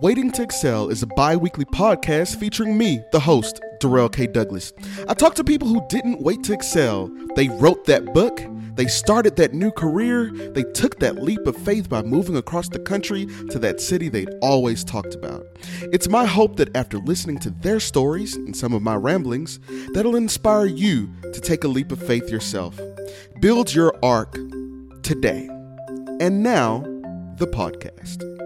Waiting to Excel is a bi weekly podcast featuring me, the host, Darrell K. Douglas. I talk to people who didn't wait to excel. They wrote that book, they started that new career, they took that leap of faith by moving across the country to that city they'd always talked about. It's my hope that after listening to their stories and some of my ramblings, that'll inspire you to take a leap of faith yourself. Build your arc today. And now, the podcast.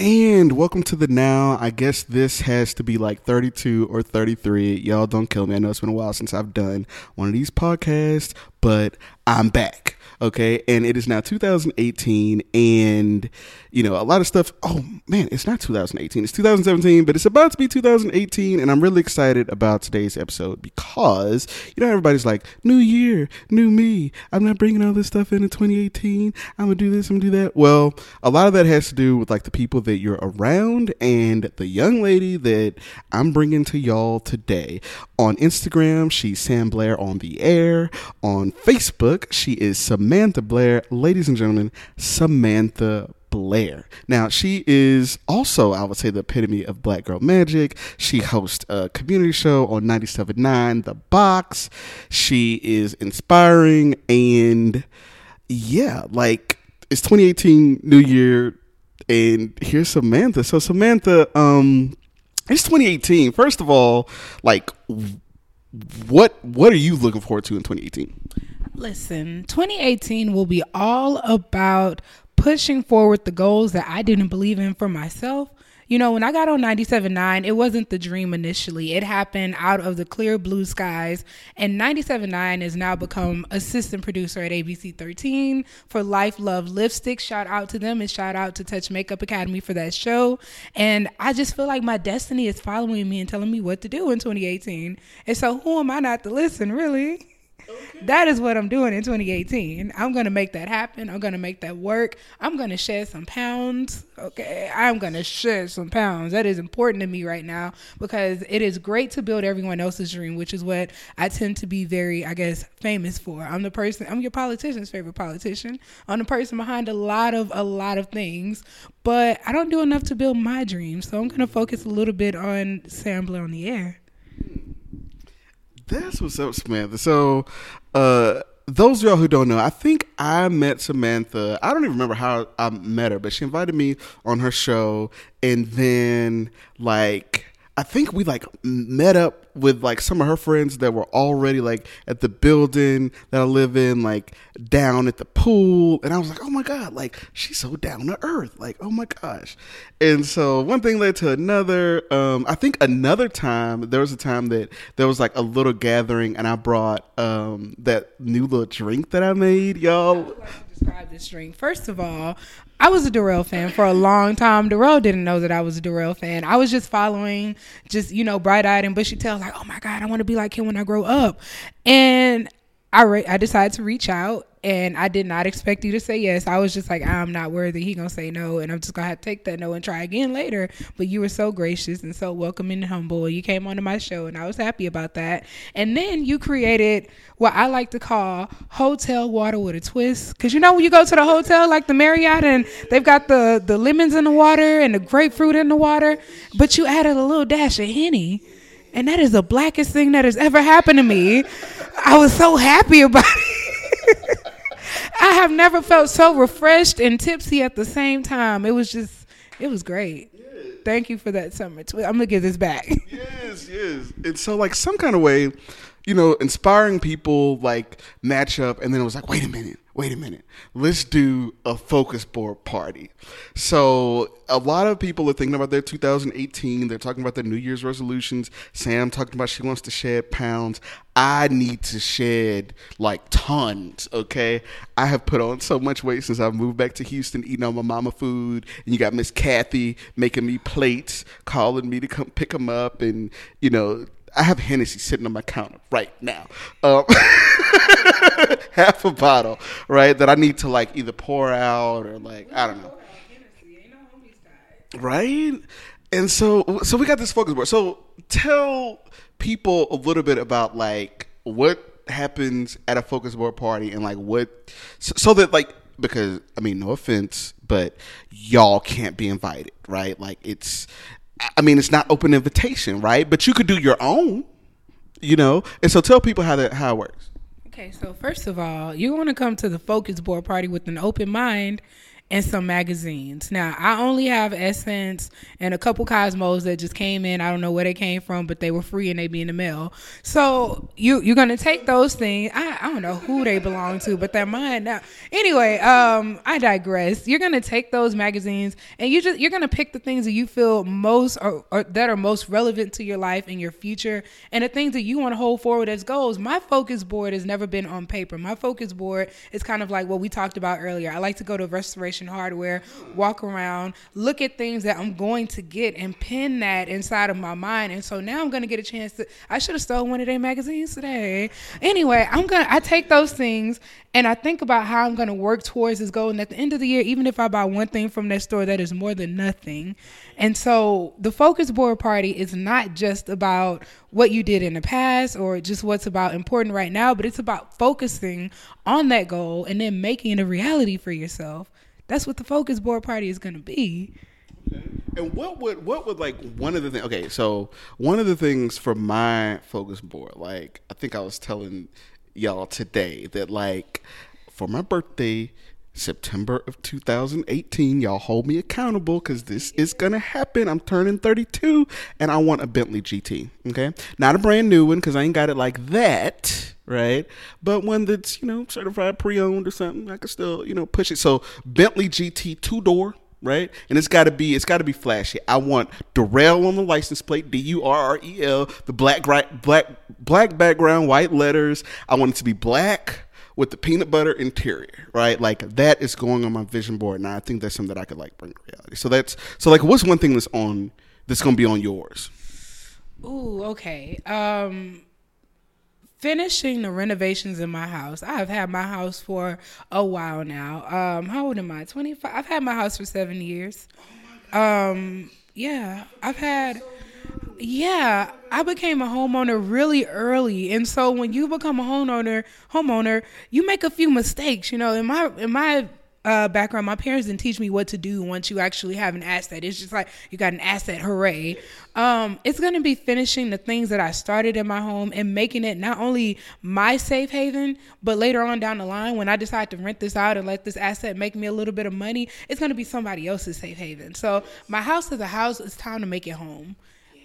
And welcome to the now. I guess this has to be like 32 or 33. Y'all don't kill me. I know it's been a while since I've done one of these podcasts, but I'm back okay? And it is now 2018 and you know a lot of stuff oh man it's not 2018 it's 2017 but it's about to be 2018 and i'm really excited about today's episode because you know everybody's like new year new me i'm not bringing all this stuff in in 2018 i'm gonna do this i'm gonna do that. Well a lot of that has to do with like the people that you're around and the young lady that i'm bringing to y'all today. On instagram she's sam blair on the air. On facebook she is Samantha Blair, ladies and gentlemen, Samantha Blair. Now, she is also, I would say, the epitome of black girl magic. She hosts a community show on 97.9 The Box. She is inspiring and yeah, like it's 2018 New Year and here's Samantha. So Samantha, um it's 2018. First of all, like what what are you looking forward to in 2018? Listen, 2018 will be all about pushing forward the goals that I didn't believe in for myself. You know, when I got on 97.9, it wasn't the dream initially. It happened out of the clear blue skies. And 97.9 has now become assistant producer at ABC 13 for Life Love Lipstick. Shout out to them and shout out to Touch Makeup Academy for that show. And I just feel like my destiny is following me and telling me what to do in 2018. And so who am I not to listen, really? That is what I'm doing in 2018. I'm going to make that happen. I'm going to make that work. I'm going to shed some pounds. Okay. I'm going to shed some pounds. That is important to me right now because it is great to build everyone else's dream, which is what I tend to be very, I guess, famous for. I'm the person, I'm your politician's favorite politician. I'm the person behind a lot of, a lot of things, but I don't do enough to build my dream. So I'm going to focus a little bit on Sam Blair on the air. That's what's up, Samantha. So, uh, those of y'all who don't know, I think I met Samantha. I don't even remember how I met her, but she invited me on her show, and then like I think we like met up with like some of her friends that were already like at the building that I live in, like down at the pool. And I was like, oh my God, like she's so down to earth. Like, oh my gosh. And so one thing led to another. Um, I think another time, there was a time that there was like a little gathering and I brought um, that new little drink that I made, y'all describe this drink. First of all, I was a Darrell fan for a long time. Darrell didn't know that I was a Darrell fan. I was just following, just you know, bright eyed and bushy tail, like, oh my god, I want to be like him when I grow up. And I re- I decided to reach out and I did not expect you to say yes. I was just like, I'm not worthy. He gonna say no, and I'm just gonna have to take that no and try again later. But you were so gracious and so welcoming and humble. You came onto my show, and I was happy about that. And then you created what I like to call hotel water with a twist. Cause you know when you go to the hotel like the Marriott, and they've got the the lemons in the water and the grapefruit in the water, but you added a little dash of henny. And that is the blackest thing that has ever happened to me. I was so happy about it. I have never felt so refreshed and tipsy at the same time. It was just, it was great. Thank you for that summer. I'm gonna give this back. Yes, yes. And so, like, some kind of way, you know, inspiring people like match up, and then it was like, wait a minute, wait a minute, let's do a focus board party. So a lot of people are thinking about their 2018. They're talking about their New Year's resolutions. Sam talking about she wants to shed pounds. I need to shed like tons. Okay, I have put on so much weight since I've moved back to Houston, eating all my mama food, and you got Miss Kathy making me plates, calling me to come pick them up, and you know I have Hennessy sitting on my counter right now. Um, half a bottle, right? That I need to like either pour out or like I don't know. Right? And so so we got this focus board. So tell people a little bit about like what happens at a focus board party and like what so, so that like because I mean, no offense, but y'all can't be invited, right? Like it's, I mean, it's not open invitation, right? But you could do your own, you know. And so tell people how that how it works. Okay, so first of all, you want to come to the focus board party with an open mind and some magazines. Now, I only have Essence and a couple Cosmos that just came in. I don't know where they came from, but they were free and they be in the mail. So you you're gonna take those things. I, I don't know who they belong to, but they're mine now. Anyway, um, I digress. You're gonna take those magazines and you just you're gonna pick the things that you feel most or, or that are most relevant to your life and your future, and the things that you want to hold forward as goals. My focus board has never been on paper. My focus board is kind of like what we talked about earlier. I like to go to restoration hardware, walk around, look at things that I'm going to get, and pin that inside of my mind. And so now I'm going to get a chance to. I should have stole one of their magazines today. Anyway, I'm gonna. I take those things and I think about how I'm going to work towards this goal. And at the end of the year, even if I buy one thing from that store, that is more than nothing. And so the focus board party is not just about what you did in the past or just what's about important right now, but it's about focusing on that goal and then making it a reality for yourself. That's what the focus board party is going to be. And what would what would like one of the things? Okay, so one of the things for my focus board, like I think I was telling y'all today that like for my birthday, September of 2018, y'all hold me accountable because this is gonna happen. I'm turning 32 and I want a Bentley GT. Okay, not a brand new one because I ain't got it like that right? But one that's you know certified pre-owned or something, I could still you know push it. So Bentley GT two door, right? And it's got to be it's got to be flashy. I want Durrell on the license plate, D U R R E L, the black black black background, white letters. I want it to be black with the peanut butter interior, right? Like that is going on my vision board, and I think that's something that I could like bring to reality. So that's so like what's one thing that's on that's to be on yours? Ooh, okay. Um finishing the renovations in my house. I have had my house for a while now. Um, how old am I? 25. I've had my house for seven years. Um, yeah, I've had. Yeah, I became a homeowner really early, and so when you become a homeowner, homeowner, you make a few mistakes. You know, in my in my uh, background, my parents didn't teach me what to do once you actually have an asset. It's just like you got an asset, hooray. Um, it's going to be finishing the things that I started in my home and making it not only my safe haven, but later on down the line, when I decide to rent this out and let this asset make me a little bit of money, it's going to be somebody else's safe haven. So my house is a house. It's time to make it home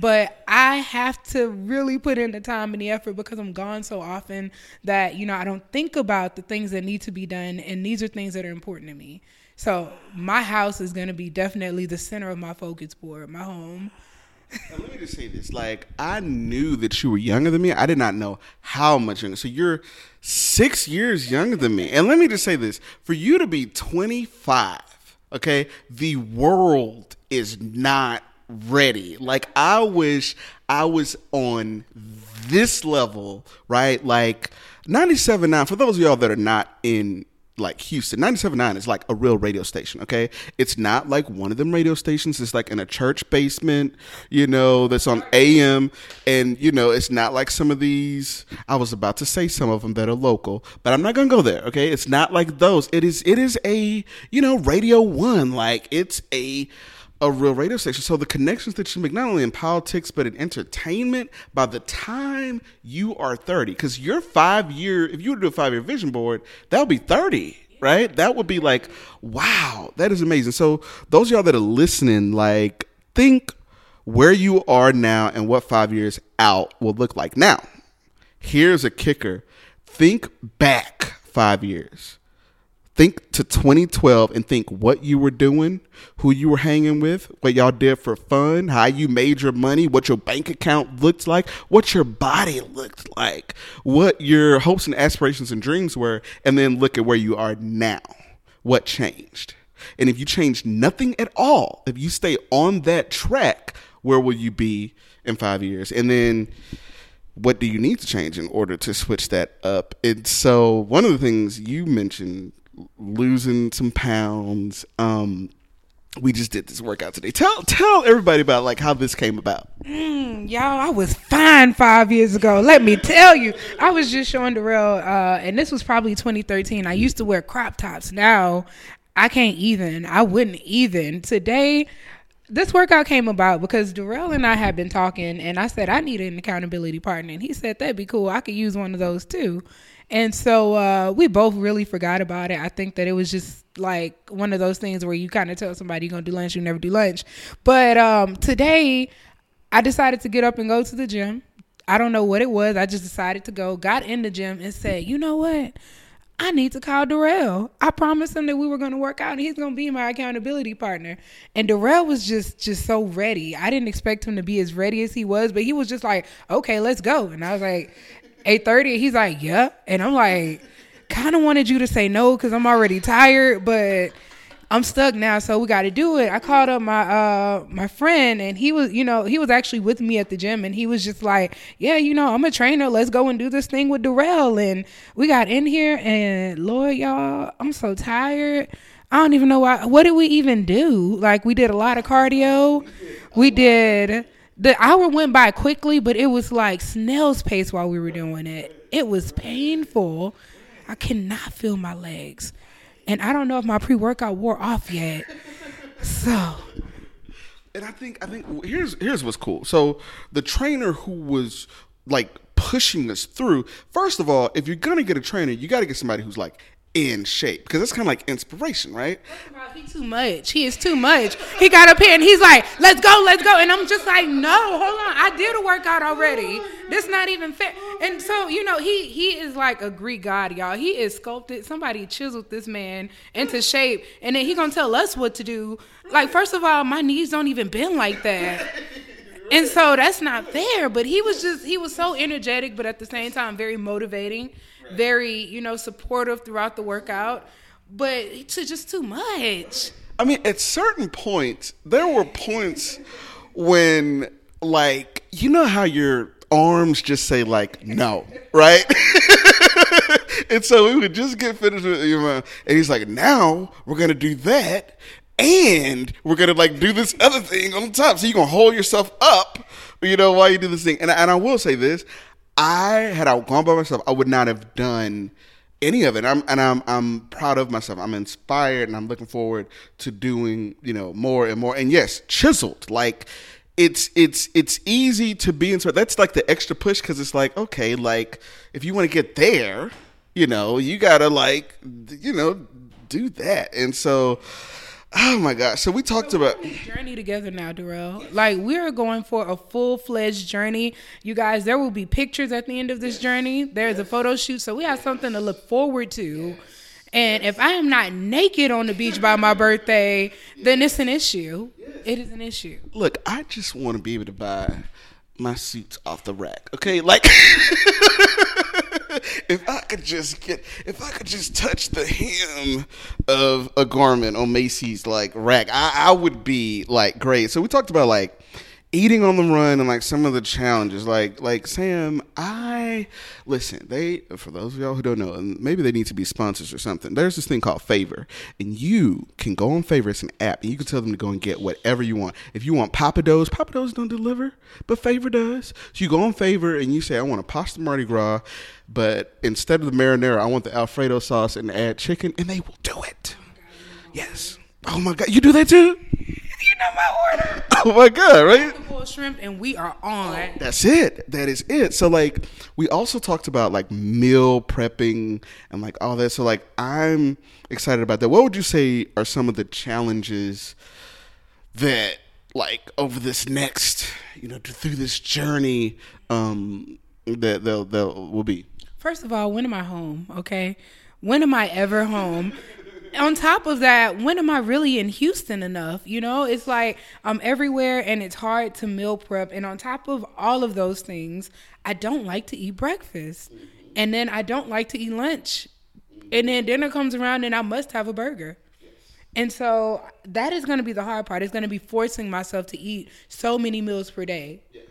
but I have to really put in the time and the effort because I'm gone so often that you know I don't think about the things that need to be done, and these are things that are important to me. So my house is going to be definitely the center of my focus board, my home. Now, let me just say this: like I knew that you were younger than me. I did not know how much younger. So you're six years younger than me, and let me just say this: for you to be 25, okay, the world is not ready. Like I wish I was on this level, right? Like 97.9, for those of y'all that are not in like Houston, 97.9 is like a real radio station, okay? It's not like one of them radio stations. It's like in a church basement, you know, that's on AM. And, you know, it's not like some of these, I was about to say some of them that are local, but I'm not going to go there, okay? It's not like those. It is, it is a, you know, Radio One. Like it's a, a real radio station. So the connections that you make, not only in politics but in entertainment, by the time you are thirty, because your five year, if you were to do a five year vision board, that would be thirty, right? That would be like, wow, that is amazing. So those y'all that are listening, like, think where you are now and what five years out will look like. Now, here's a kicker: think back five years think to 2012 and think what you were doing, who you were hanging with, what y'all did for fun, how you made your money, what your bank account looked like, what your body looked like, what your hopes and aspirations and dreams were, and then look at where you are now. What changed? And if you change nothing at all, if you stay on that track, where will you be in five years? And then what do you need to change in order to switch that up? And so one of the things you mentioned losing some pounds. Um, we just did this workout today. Tell tell everybody about like how this came about. Mm, y'all, I was fine five years ago. Let me tell you, I was just showing Darrell, uh, and this was probably 2013. I used to wear crop tops. Now I can't even. I wouldn't even today. This workout came about because Darrell and I had been talking, and I said I need an accountability partner, and he said that'd be cool. I could use one of those too. And so uh, we both really forgot about it. I think that it was just like one of those things where you kind of tell somebody you're gonna do lunch, you never do lunch. But um, today, I decided to get up and go to the gym. I don't know what it was. I just decided to go. Got in the gym and said, you know what? I need to call Darrell. I promised him that we were going to work out and he's going to be my accountability partner. And Darrell was just just so ready. I didn't expect him to be as ready as he was, but he was just like, "Okay, let's go." And I was like, "8:30." He's like, "Yeah." And I'm like, "Kind of wanted you to say no cuz I'm already tired, but I'm stuck now, so we got to do it. I called up my uh my friend, and he was, you know, he was actually with me at the gym, and he was just like, "Yeah, you know, I'm a trainer. Let's go and do this thing with Darrell." And we got in here, and Lord, y'all, I'm so tired. I don't even know why. What did we even do? Like, we did a lot of cardio. We did. The hour went by quickly, but it was like snail's pace while we were doing it. It was painful. I cannot feel my legs and I don't know if my pre workout wore off yet. So. And I think I think here's here's what's cool. So the trainer who was like pushing us through. First of all, if you're gonna get a trainer, you got to get somebody who's like in shape because that's kind of like inspiration, right? He too much. He is too much. He got up here and he's like, "Let's go, let's go," and I'm just like, "No, hold on. I did a workout already. This not even fair." And so you know, he he is like a Greek god, y'all. He is sculpted. Somebody chiseled this man into shape, and then he gonna tell us what to do. Like, first of all, my knees don't even bend like that. And so that's not fair, but he was just he was so energetic but at the same time very motivating very, you know, supportive throughout the workout, but to just too much. I mean, at certain points, there were points when, like, you know how your arms just say like no, right? and so we would just get finished with you know, and he's like, now we're gonna do that, and we're gonna like do this other thing on top. So you're gonna hold yourself up, you know, while you do this thing. And and I will say this, I had I gone by myself, I would not have done any of it. I'm, and I'm I'm proud of myself. I'm inspired, and I'm looking forward to doing you know more and more. And yes, chiseled like it's it's it's easy to be inspired. That's like the extra push because it's like okay, like if you want to get there, you know, you gotta like you know do that. And so Oh my gosh! So we talked so about journey together now, Darrell. Like we are going for a full fledged journey. You guys, there will be pictures at the end of this journey. There's a photo shoot, so we have something to look forward to. And if I am not naked on the beach by my birthday, then it's an issue. It is an issue. Look, I just want to be able to buy my suits off the rack. Okay, like if I could just get, if I could just touch the hem of a garment on Macy's like rack, I, I would be like great. So we talked about like eating on the run and like some of the challenges. Like like sam i listen they for those of y'all who don't know and maybe they need to be sponsors or something there's this thing called favor and you can go on favor it's an app and you can tell them to go and get whatever you want. If you want papa do's papa pappadeaux don't deliver but favor does. So you go on favor and you say i want a pasta mardi gras but instead of the marinara i want the alfredo sauce and add chicken and they will do it. Yes. Oh my god. You do that too my order. Oh my god, right? Shrimp and we are on. That's it. That is it. So like we also talked about like meal prepping and like all that. So like I'm excited about that. What would you say are some of the challenges that like over this next, you know, through this journey um that they'll they'll will be? First of all, when am I home? Okay. When am I ever home? on top of that, when am I really in Houston enough? You know, it's like I'm everywhere and it's hard to meal prep. And on top of all of those things, I don't like to eat breakfast. And then I don't like to eat lunch. And then dinner comes around and I must have a burger. And so that is going to be the hard part. It's going to be forcing myself to eat so many meals per day. Yes.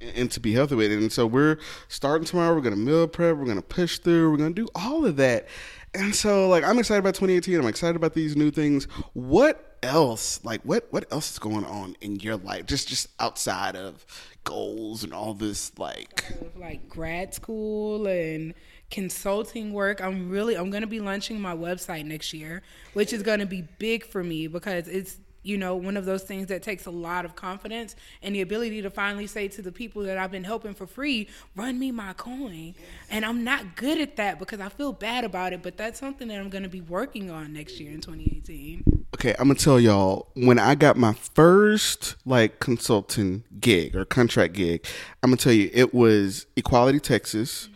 And to be healthy with it. And so we're starting tomorrow. We're going to meal prep. We're going to push through. We're going to do all of that and so like I'm excited about 2018. I'm excited about these new things. What else? Like, what what else is going on in your life? Just just outside of goals and all this, like like grad school and consulting work. I'm really I'm going to be launching my website next year, which is going to be big for me because it's you know, one of those things that takes a lot of confidence and the ability to finally say to the people that I've been helping for free, run me my coin. And I'm not good at that because I feel bad about it, but that's something that I'm going to be working on next year in 2018. Okay, I'm going to tell y'all when I got my first like consulting gig or contract gig, I'm going to tell you it was Equality Texas.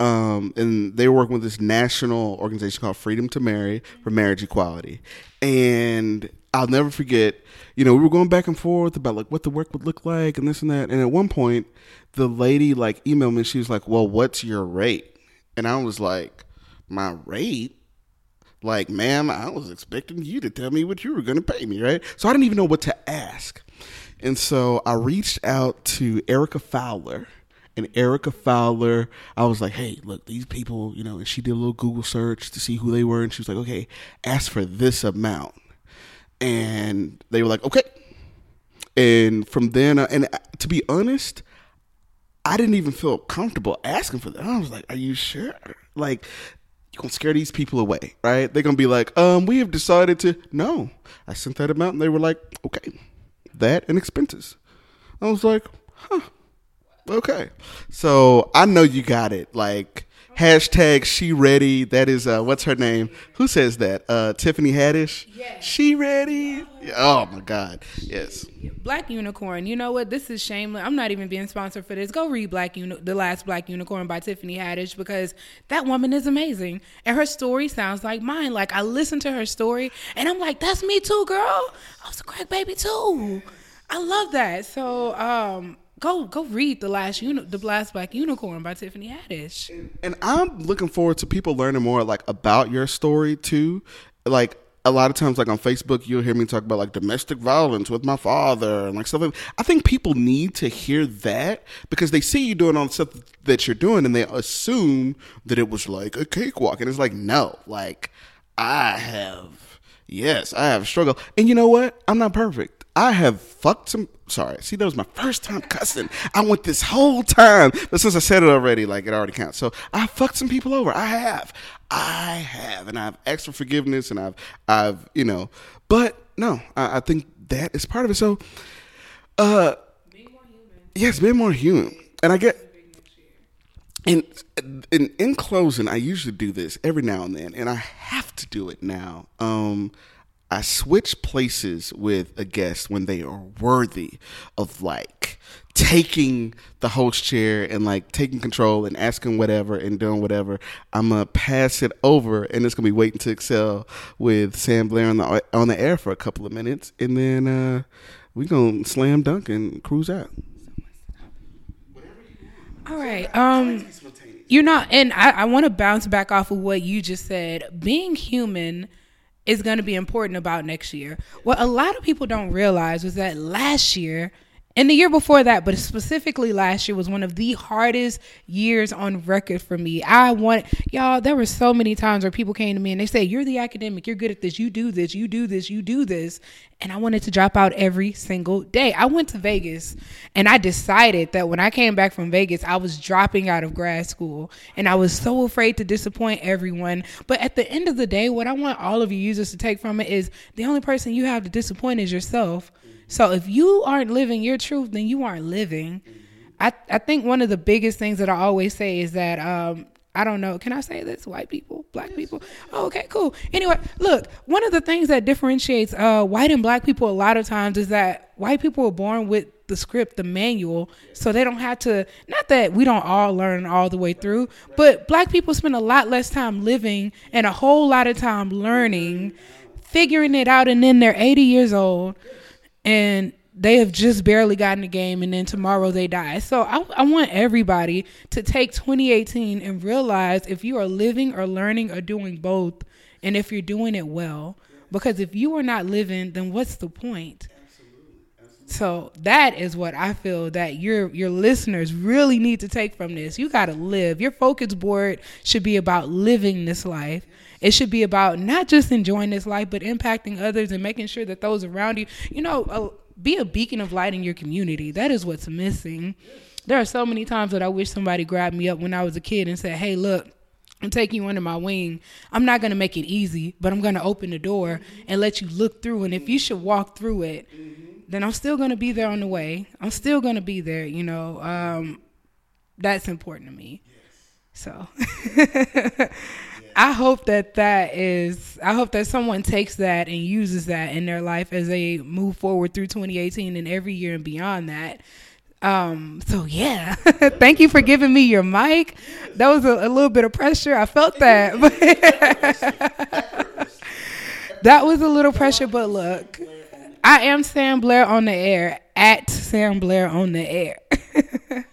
Um, and they were working with this national organization called Freedom to Marry for marriage equality. And I'll never forget, you know, we were going back and forth about like what the work would look like and this and that. And at one point, the lady like emailed me. She was like, "Well, what's your rate?" And I was like, "My rate." Like, ma'am, I was expecting you to tell me what you were going to pay me, right? So I didn't even know what to ask. And so I reached out to Erica Fowler. And Erica Fowler, I was like, hey, look, these people, you know, and she did a little Google search to see who they were. And she was like, okay, ask for this amount and they were like, okay. And from then, uh, and to be honest, I didn't even feel comfortable asking for that. I was like, are you sure? Like, you gonna scare these people away, right? They're gonna be like, um, we have decided to. No, I sent that amount, and they were like, okay, that and expenses. I was like, huh, okay. So I know you got it. Like, Hashtag she ready. That is uh, what's her name? Who says that? Uh, Tiffany Haddish. Yes. She ready. Oh my God. Yes. Black Unicorn. You know what? This is shameless. I'm not even being sponsored for this. Go read Black Uni- The Last Black Unicorn by Tiffany Haddish because that woman is amazing. And her story sounds like mine. Like I listened to her story and I'm like, that's me too, girl. I was a crack baby too. I love that. So um go go read the last uni- the last black unicorn by Tiffany Haddish. And I'm looking forward to people learning more like about your story too. Like a lot of times like on Facebook you'll hear me talk about like domestic violence with my father and like stuff like I think people need to hear that because they see you doing all the stuff that you're doing and they assume that it was like a cakewalk and it's like no, like I have yes, I have struggled. And you know what? I'm not perfect. I have fucked some. Sorry, see, that was my first time cussing. I went this whole time, but since I said it already, like it already counts. So I fucked some people over. I have, I have, and I've asked for forgiveness, and I've, I've, you know, but no, I, I think that is part of it. So, uh, yes, being more human, and I get. And in, in in closing, I usually do this every now and then, and I have to do it now. Um, I switch places with a guest when they are worthy of like taking the host chair and like taking control and asking whatever and doing whatever. I'm gonna pass it over and it's gonna be waiting to excel with Sam Blair on the on the air for a couple of minutes and then uh, we gonna slam dunk and cruise out. All right. Um, you know, and I, I want to bounce back off of what you just said. Being human is going to be important about next year. What a lot of people don't realize was that last year and the year before that, but specifically last year was one of the hardest years on record for me. I want y'all, there were so many times where people came to me and they say, You're the academic, you're good at this, you do this, you do this, you do this. And I wanted to drop out every single day. I went to Vegas and I decided that when I came back from Vegas, I was dropping out of grad school. And I was so afraid to disappoint everyone. But at the end of the day, what I want all of you users to take from it is the only person you have to disappoint is yourself. So if you aren't living your truth, then you aren't living. I, I think one of the biggest things that I always say is that um, I don't know. Can I say this? White people, black people. Oh, okay, cool. Anyway, look, one of the things that differentiates uh, white and black people a lot of times is that white people were born with the script, the manual, so they don't have to. Not that we don't all learn all the way through, but black people spend a lot less time living and a whole lot of time learning, figuring it out, and then they're 80 years old and they have just barely gotten the game and then tomorrow they die. So I, I, want everybody to take 2018 and realize if you are living or learning or doing both and if you're doing it well. Because if you are not living, then what's the point? So that is what I feel that your your listeners really need to take from this. You got to live. Your focus board should be about living this life. It should be about not just enjoying this life, but impacting others and making sure that those around you, you know, be a beacon of light in your community. That is what's missing. There are so many times that I wish somebody grabbed me up when I was a kid and said, "Hey, look." I'm taking you under my wing. I'm not going to make it easy, but I'm going to open the door and let you look through. And if you should walk through it, then I'm still going to be there on the way. I'm still going to be there, you know. Um, that's important to me. So I hope that that is, I hope that someone takes that and uses that in their life as they move forward through 2018 and every year and beyond that. Um, so yeah, thank you for giving me your mic. That was a, a little bit of pressure. I felt that, that was a little pressure. But look, I am Sam Blair on the air at Sam Blair on the air.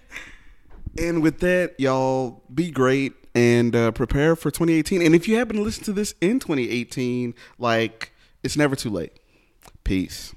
and with that, y'all be great and uh, prepare for 2018. And if you happen to listen to this in 2018, like it's never too late. Peace.